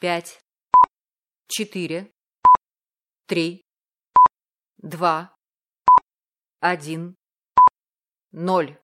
пять, четыре, три, два, один, ноль.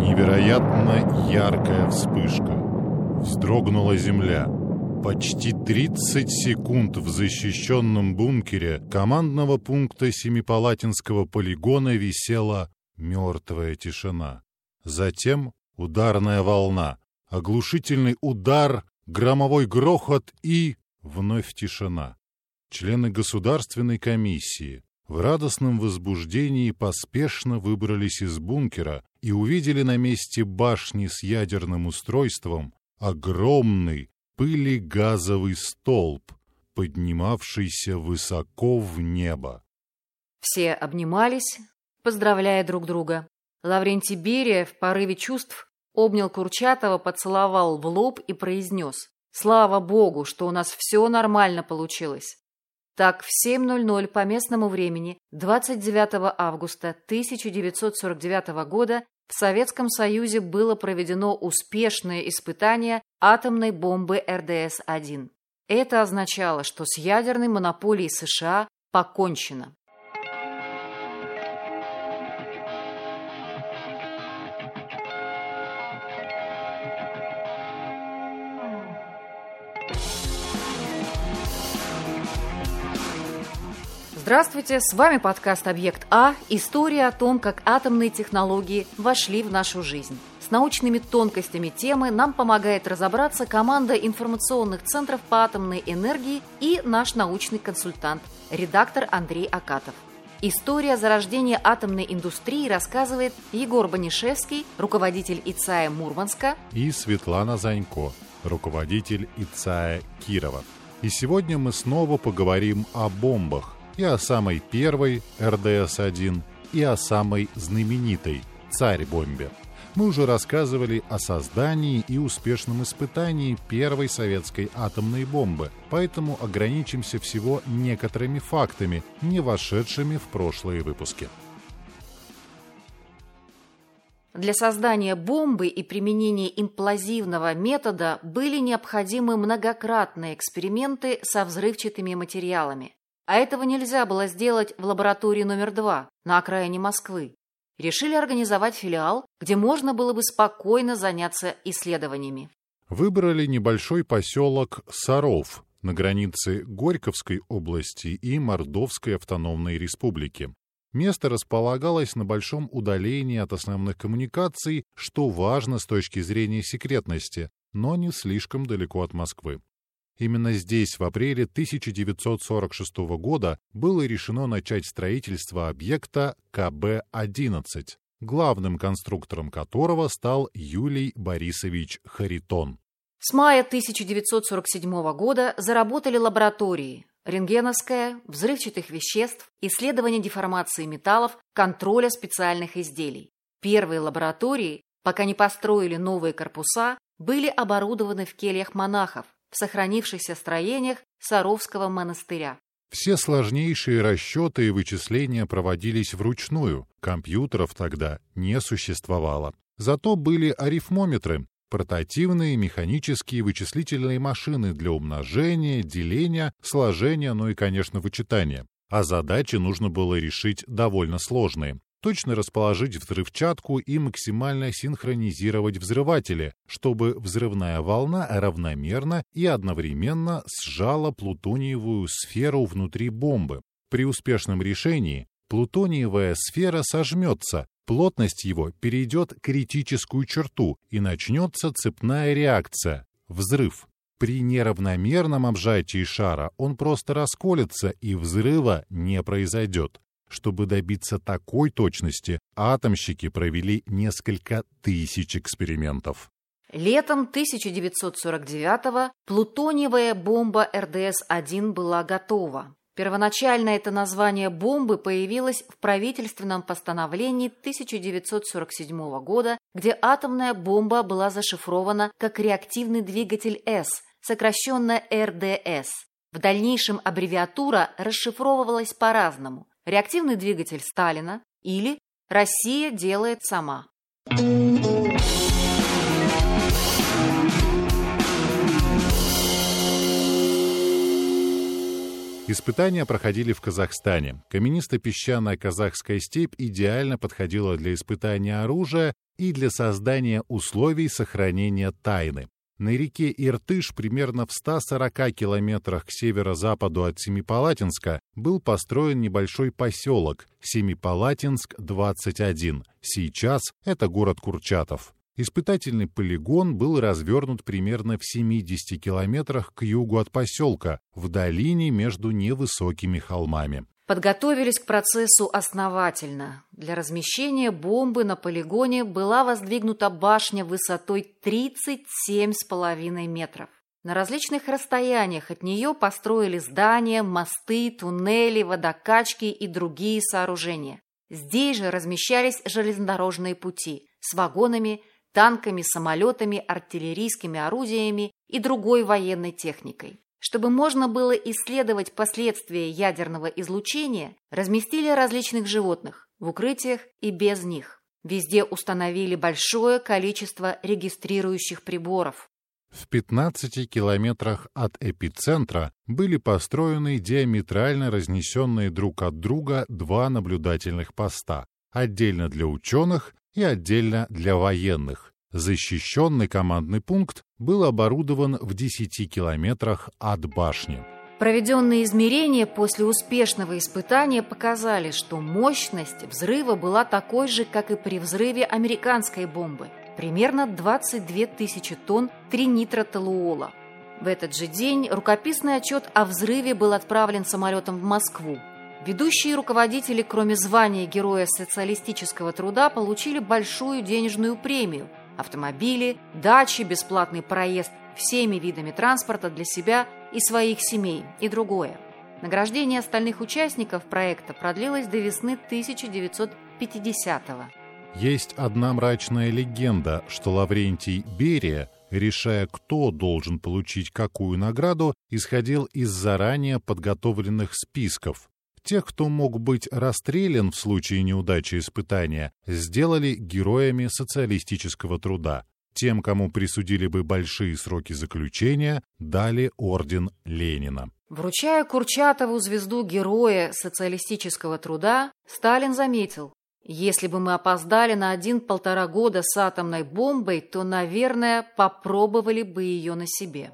Невероятно яркая вспышка. Вздрогнула земля. Почти 30 секунд в защищенном бункере командного пункта Семипалатинского полигона висела мертвая тишина. Затем ударная волна, оглушительный удар, громовой грохот и вновь тишина. Члены государственной комиссии в радостном возбуждении поспешно выбрались из бункера и увидели на месте башни с ядерным устройством огромный пыли-газовый столб, поднимавшийся высоко в небо. Все обнимались, поздравляя друг друга. Лаврентий Берия в порыве чувств обнял Курчатова, поцеловал в лоб и произнес «Слава Богу, что у нас все нормально получилось». Так, в 7.00 по местному времени 29 августа 1949 года в Советском Союзе было проведено успешное испытание атомной бомбы РДС-1. Это означало, что с ядерной монополией США покончено. Здравствуйте, с вами подкаст «Объект А». История о том, как атомные технологии вошли в нашу жизнь. С научными тонкостями темы нам помогает разобраться команда информационных центров по атомной энергии и наш научный консультант, редактор Андрей Акатов. История зарождения атомной индустрии рассказывает Егор Банишевский, руководитель ИЦАЯ Мурманска, и Светлана Занько, руководитель ИЦАЯ Кирова. И сегодня мы снова поговорим о бомбах, и о самой первой РДС-1, и о самой знаменитой «Царь-бомбе». Мы уже рассказывали о создании и успешном испытании первой советской атомной бомбы, поэтому ограничимся всего некоторыми фактами, не вошедшими в прошлые выпуски. Для создания бомбы и применения имплазивного метода были необходимы многократные эксперименты со взрывчатыми материалами. А этого нельзя было сделать в лаборатории номер два на окраине Москвы. Решили организовать филиал, где можно было бы спокойно заняться исследованиями. Выбрали небольшой поселок Саров на границе Горьковской области и Мордовской автономной республики. Место располагалось на большом удалении от основных коммуникаций, что важно с точки зрения секретности, но не слишком далеко от Москвы. Именно здесь в апреле 1946 года было решено начать строительство объекта КБ-11, главным конструктором которого стал Юлий Борисович Харитон. С мая 1947 года заработали лаборатории рентгеновская, взрывчатых веществ, исследования деформации металлов, контроля специальных изделий. Первые лаборатории, пока не построили новые корпуса, были оборудованы в кельях монахов, в сохранившихся строениях Саровского монастыря. Все сложнейшие расчеты и вычисления проводились вручную, компьютеров тогда не существовало. Зато были арифмометры, портативные механические вычислительные машины для умножения, деления, сложения, ну и, конечно, вычитания. А задачи нужно было решить довольно сложные точно расположить взрывчатку и максимально синхронизировать взрыватели, чтобы взрывная волна равномерно и одновременно сжала плутониевую сферу внутри бомбы. При успешном решении плутониевая сфера сожмется, плотность его перейдет критическую черту и начнется цепная реакция – взрыв. При неравномерном обжатии шара он просто расколется и взрыва не произойдет. Чтобы добиться такой точности, атомщики провели несколько тысяч экспериментов. Летом 1949-го плутониевая бомба РДС-1 была готова. Первоначально это название бомбы появилось в правительственном постановлении 1947 года, где атомная бомба была зашифрована как реактивный двигатель С, сокращенно РДС. В дальнейшем аббревиатура расшифровывалась по-разному. Реактивный двигатель Сталина, или «Россия делает сама». Испытания проходили в Казахстане. Каменисто-песчаная казахская степь идеально подходила для испытания оружия и для создания условий сохранения тайны. На реке Иртыш, примерно в 140 километрах к северо-западу от Семипалатинска, был построен небольшой поселок Семипалатинск-21. Сейчас это город Курчатов. Испытательный полигон был развернут примерно в 70 километрах к югу от поселка, в долине между невысокими холмами. Подготовились к процессу основательно. Для размещения бомбы на полигоне была воздвигнута башня высотой 37,5 метров. На различных расстояниях от нее построили здания, мосты, туннели, водокачки и другие сооружения. Здесь же размещались железнодорожные пути с вагонами, танками, самолетами, артиллерийскими орудиями и другой военной техникой. Чтобы можно было исследовать последствия ядерного излучения, разместили различных животных в укрытиях и без них. Везде установили большое количество регистрирующих приборов. В 15 километрах от эпицентра были построены диаметрально разнесенные друг от друга два наблюдательных поста, отдельно для ученых и отдельно для военных. Защищенный командный пункт был оборудован в 10 километрах от башни. Проведенные измерения после успешного испытания показали, что мощность взрыва была такой же, как и при взрыве американской бомбы – примерно 22 тысячи тонн тринитротолуола. В этот же день рукописный отчет о взрыве был отправлен самолетом в Москву. Ведущие руководители, кроме звания Героя социалистического труда, получили большую денежную премию – автомобили, дачи, бесплатный проезд всеми видами транспорта для себя и своих семей и другое. Награждение остальных участников проекта продлилось до весны 1950-го. Есть одна мрачная легенда, что Лаврентий Берия, решая, кто должен получить какую награду, исходил из заранее подготовленных списков. Тех, кто мог быть расстрелян в случае неудачи испытания, сделали героями социалистического труда. Тем, кому присудили бы большие сроки заключения, дали орден Ленина. Вручая Курчатову звезду Героя социалистического труда, Сталин заметил, если бы мы опоздали на один-полтора года с атомной бомбой, то, наверное, попробовали бы ее на себе.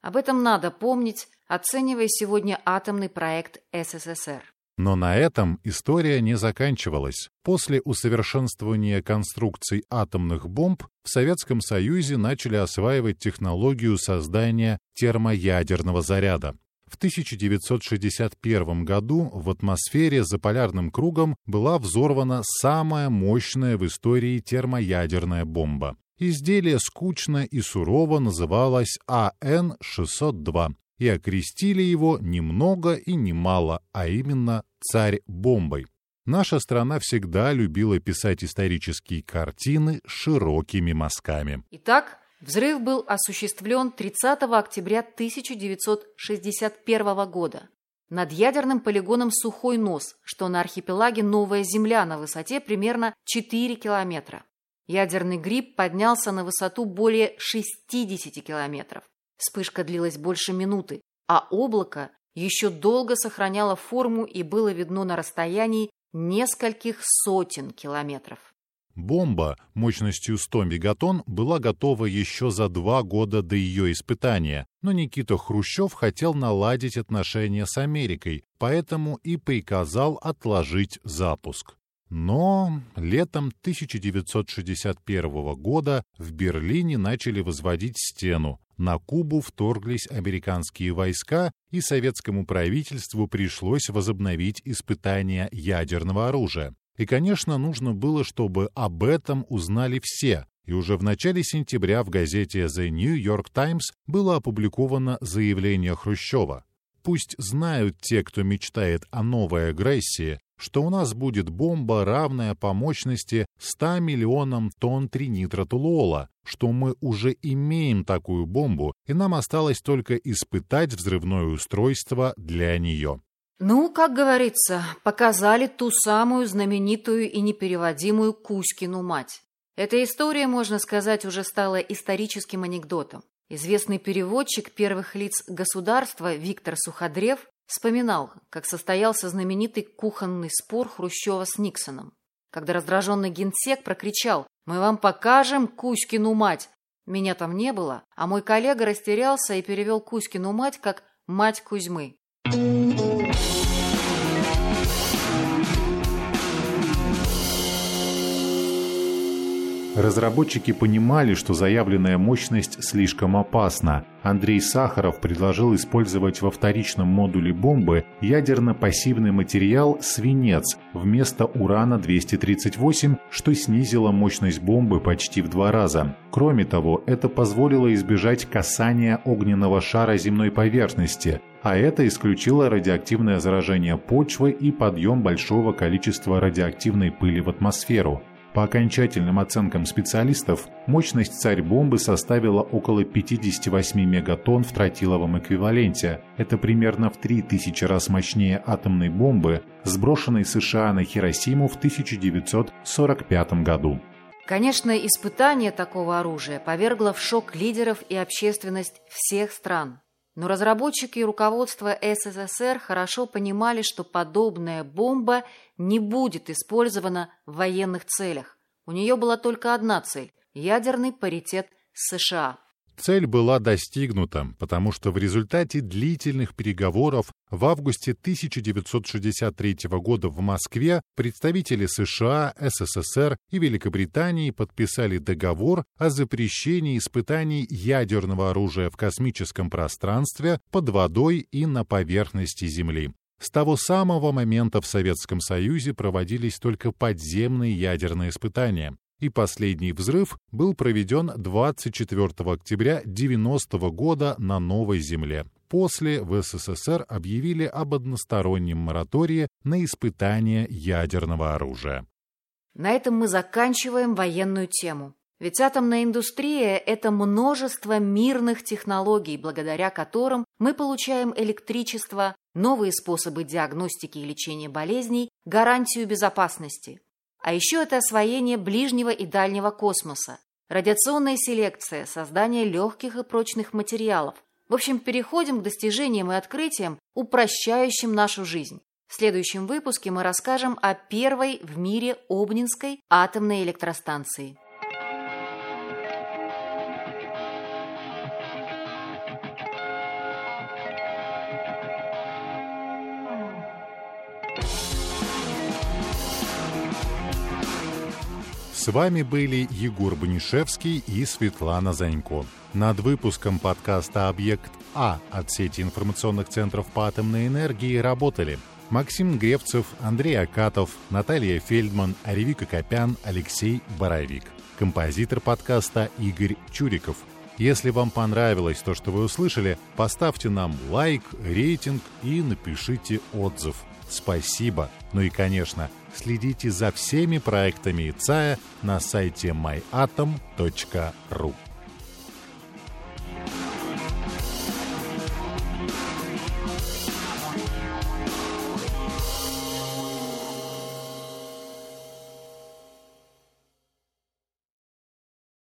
Об этом надо помнить, оценивая сегодня атомный проект СССР. Но на этом история не заканчивалась. После усовершенствования конструкций атомных бомб в Советском Союзе начали осваивать технологию создания термоядерного заряда. В 1961 году в атмосфере за полярным кругом была взорвана самая мощная в истории термоядерная бомба. Изделие скучно и сурово называлось АН-602 и окрестили его ни много и ни мало, а именно «царь бомбой». Наша страна всегда любила писать исторические картины широкими мазками. Итак, взрыв был осуществлен 30 октября 1961 года над ядерным полигоном «Сухой нос», что на архипелаге Новая Земля на высоте примерно 4 километра. Ядерный гриб поднялся на высоту более 60 километров. Вспышка длилась больше минуты, а облако еще долго сохраняло форму и было видно на расстоянии нескольких сотен километров. Бомба мощностью 100 мегатонн была готова еще за два года до ее испытания, но Никита Хрущев хотел наладить отношения с Америкой, поэтому и приказал отложить запуск. Но летом 1961 года в Берлине начали возводить стену. На Кубу вторглись американские войска, и советскому правительству пришлось возобновить испытания ядерного оружия. И, конечно, нужно было, чтобы об этом узнали все. И уже в начале сентября в газете The New York Times было опубликовано заявление Хрущева. Пусть знают те, кто мечтает о новой агрессии, что у нас будет бомба, равная по мощности 100 миллионам тонн тринитротолуола, что мы уже имеем такую бомбу, и нам осталось только испытать взрывное устройство для нее. Ну, как говорится, показали ту самую знаменитую и непереводимую Кузькину мать. Эта история, можно сказать, уже стала историческим анекдотом. Известный переводчик первых лиц государства Виктор Суходрев вспоминал, как состоялся знаменитый кухонный спор Хрущева с Никсоном. Когда раздраженный генсек прокричал «Мы вам покажем Кузькину мать!» Меня там не было, а мой коллега растерялся и перевел Кузькину мать как «мать Кузьмы». Разработчики понимали, что заявленная мощность слишком опасна. Андрей Сахаров предложил использовать во вторичном модуле бомбы ядерно-пассивный материал свинец вместо урана-238, что снизило мощность бомбы почти в два раза. Кроме того, это позволило избежать касания огненного шара земной поверхности, а это исключило радиоактивное заражение почвы и подъем большого количества радиоактивной пыли в атмосферу. По окончательным оценкам специалистов, мощность царь-бомбы составила около 58 мегатонн в тротиловом эквиваленте. Это примерно в 3000 раз мощнее атомной бомбы, сброшенной США на Хиросиму в 1945 году. Конечно, испытание такого оружия повергло в шок лидеров и общественность всех стран. Но разработчики и руководство СССР хорошо понимали, что подобная бомба не будет использована в военных целях. У нее была только одна цель – ядерный паритет США. Цель была достигнута, потому что в результате длительных переговоров в августе 1963 года в Москве представители США, СССР и Великобритании подписали договор о запрещении испытаний ядерного оружия в космическом пространстве, под водой и на поверхности Земли. С того самого момента в Советском Союзе проводились только подземные ядерные испытания, и последний взрыв был проведен 24 октября 1990 года на Новой Земле. После в СССР объявили об одностороннем моратории на испытание ядерного оружия. На этом мы заканчиваем военную тему. Ведь атомная индустрия – это множество мирных технологий, благодаря которым мы получаем электричество, новые способы диагностики и лечения болезней, гарантию безопасности. А еще это освоение ближнего и дальнего космоса, радиационная селекция, создание легких и прочных материалов. В общем, переходим к достижениям и открытиям, упрощающим нашу жизнь. В следующем выпуске мы расскажем о первой в мире Обнинской атомной электростанции. С вами были Егор Банишевский и Светлана Занько. Над выпуском подкаста «Объект А» от сети информационных центров по атомной энергии работали Максим Гревцев, Андрей Акатов, Наталья Фельдман, Аревика Копян, Алексей Боровик. Композитор подкаста Игорь Чуриков. Если вам понравилось то, что вы услышали, поставьте нам лайк, рейтинг и напишите отзыв. Спасибо. Ну и, конечно, следите за всеми проектами ИЦАЯ на сайте myatom.ru.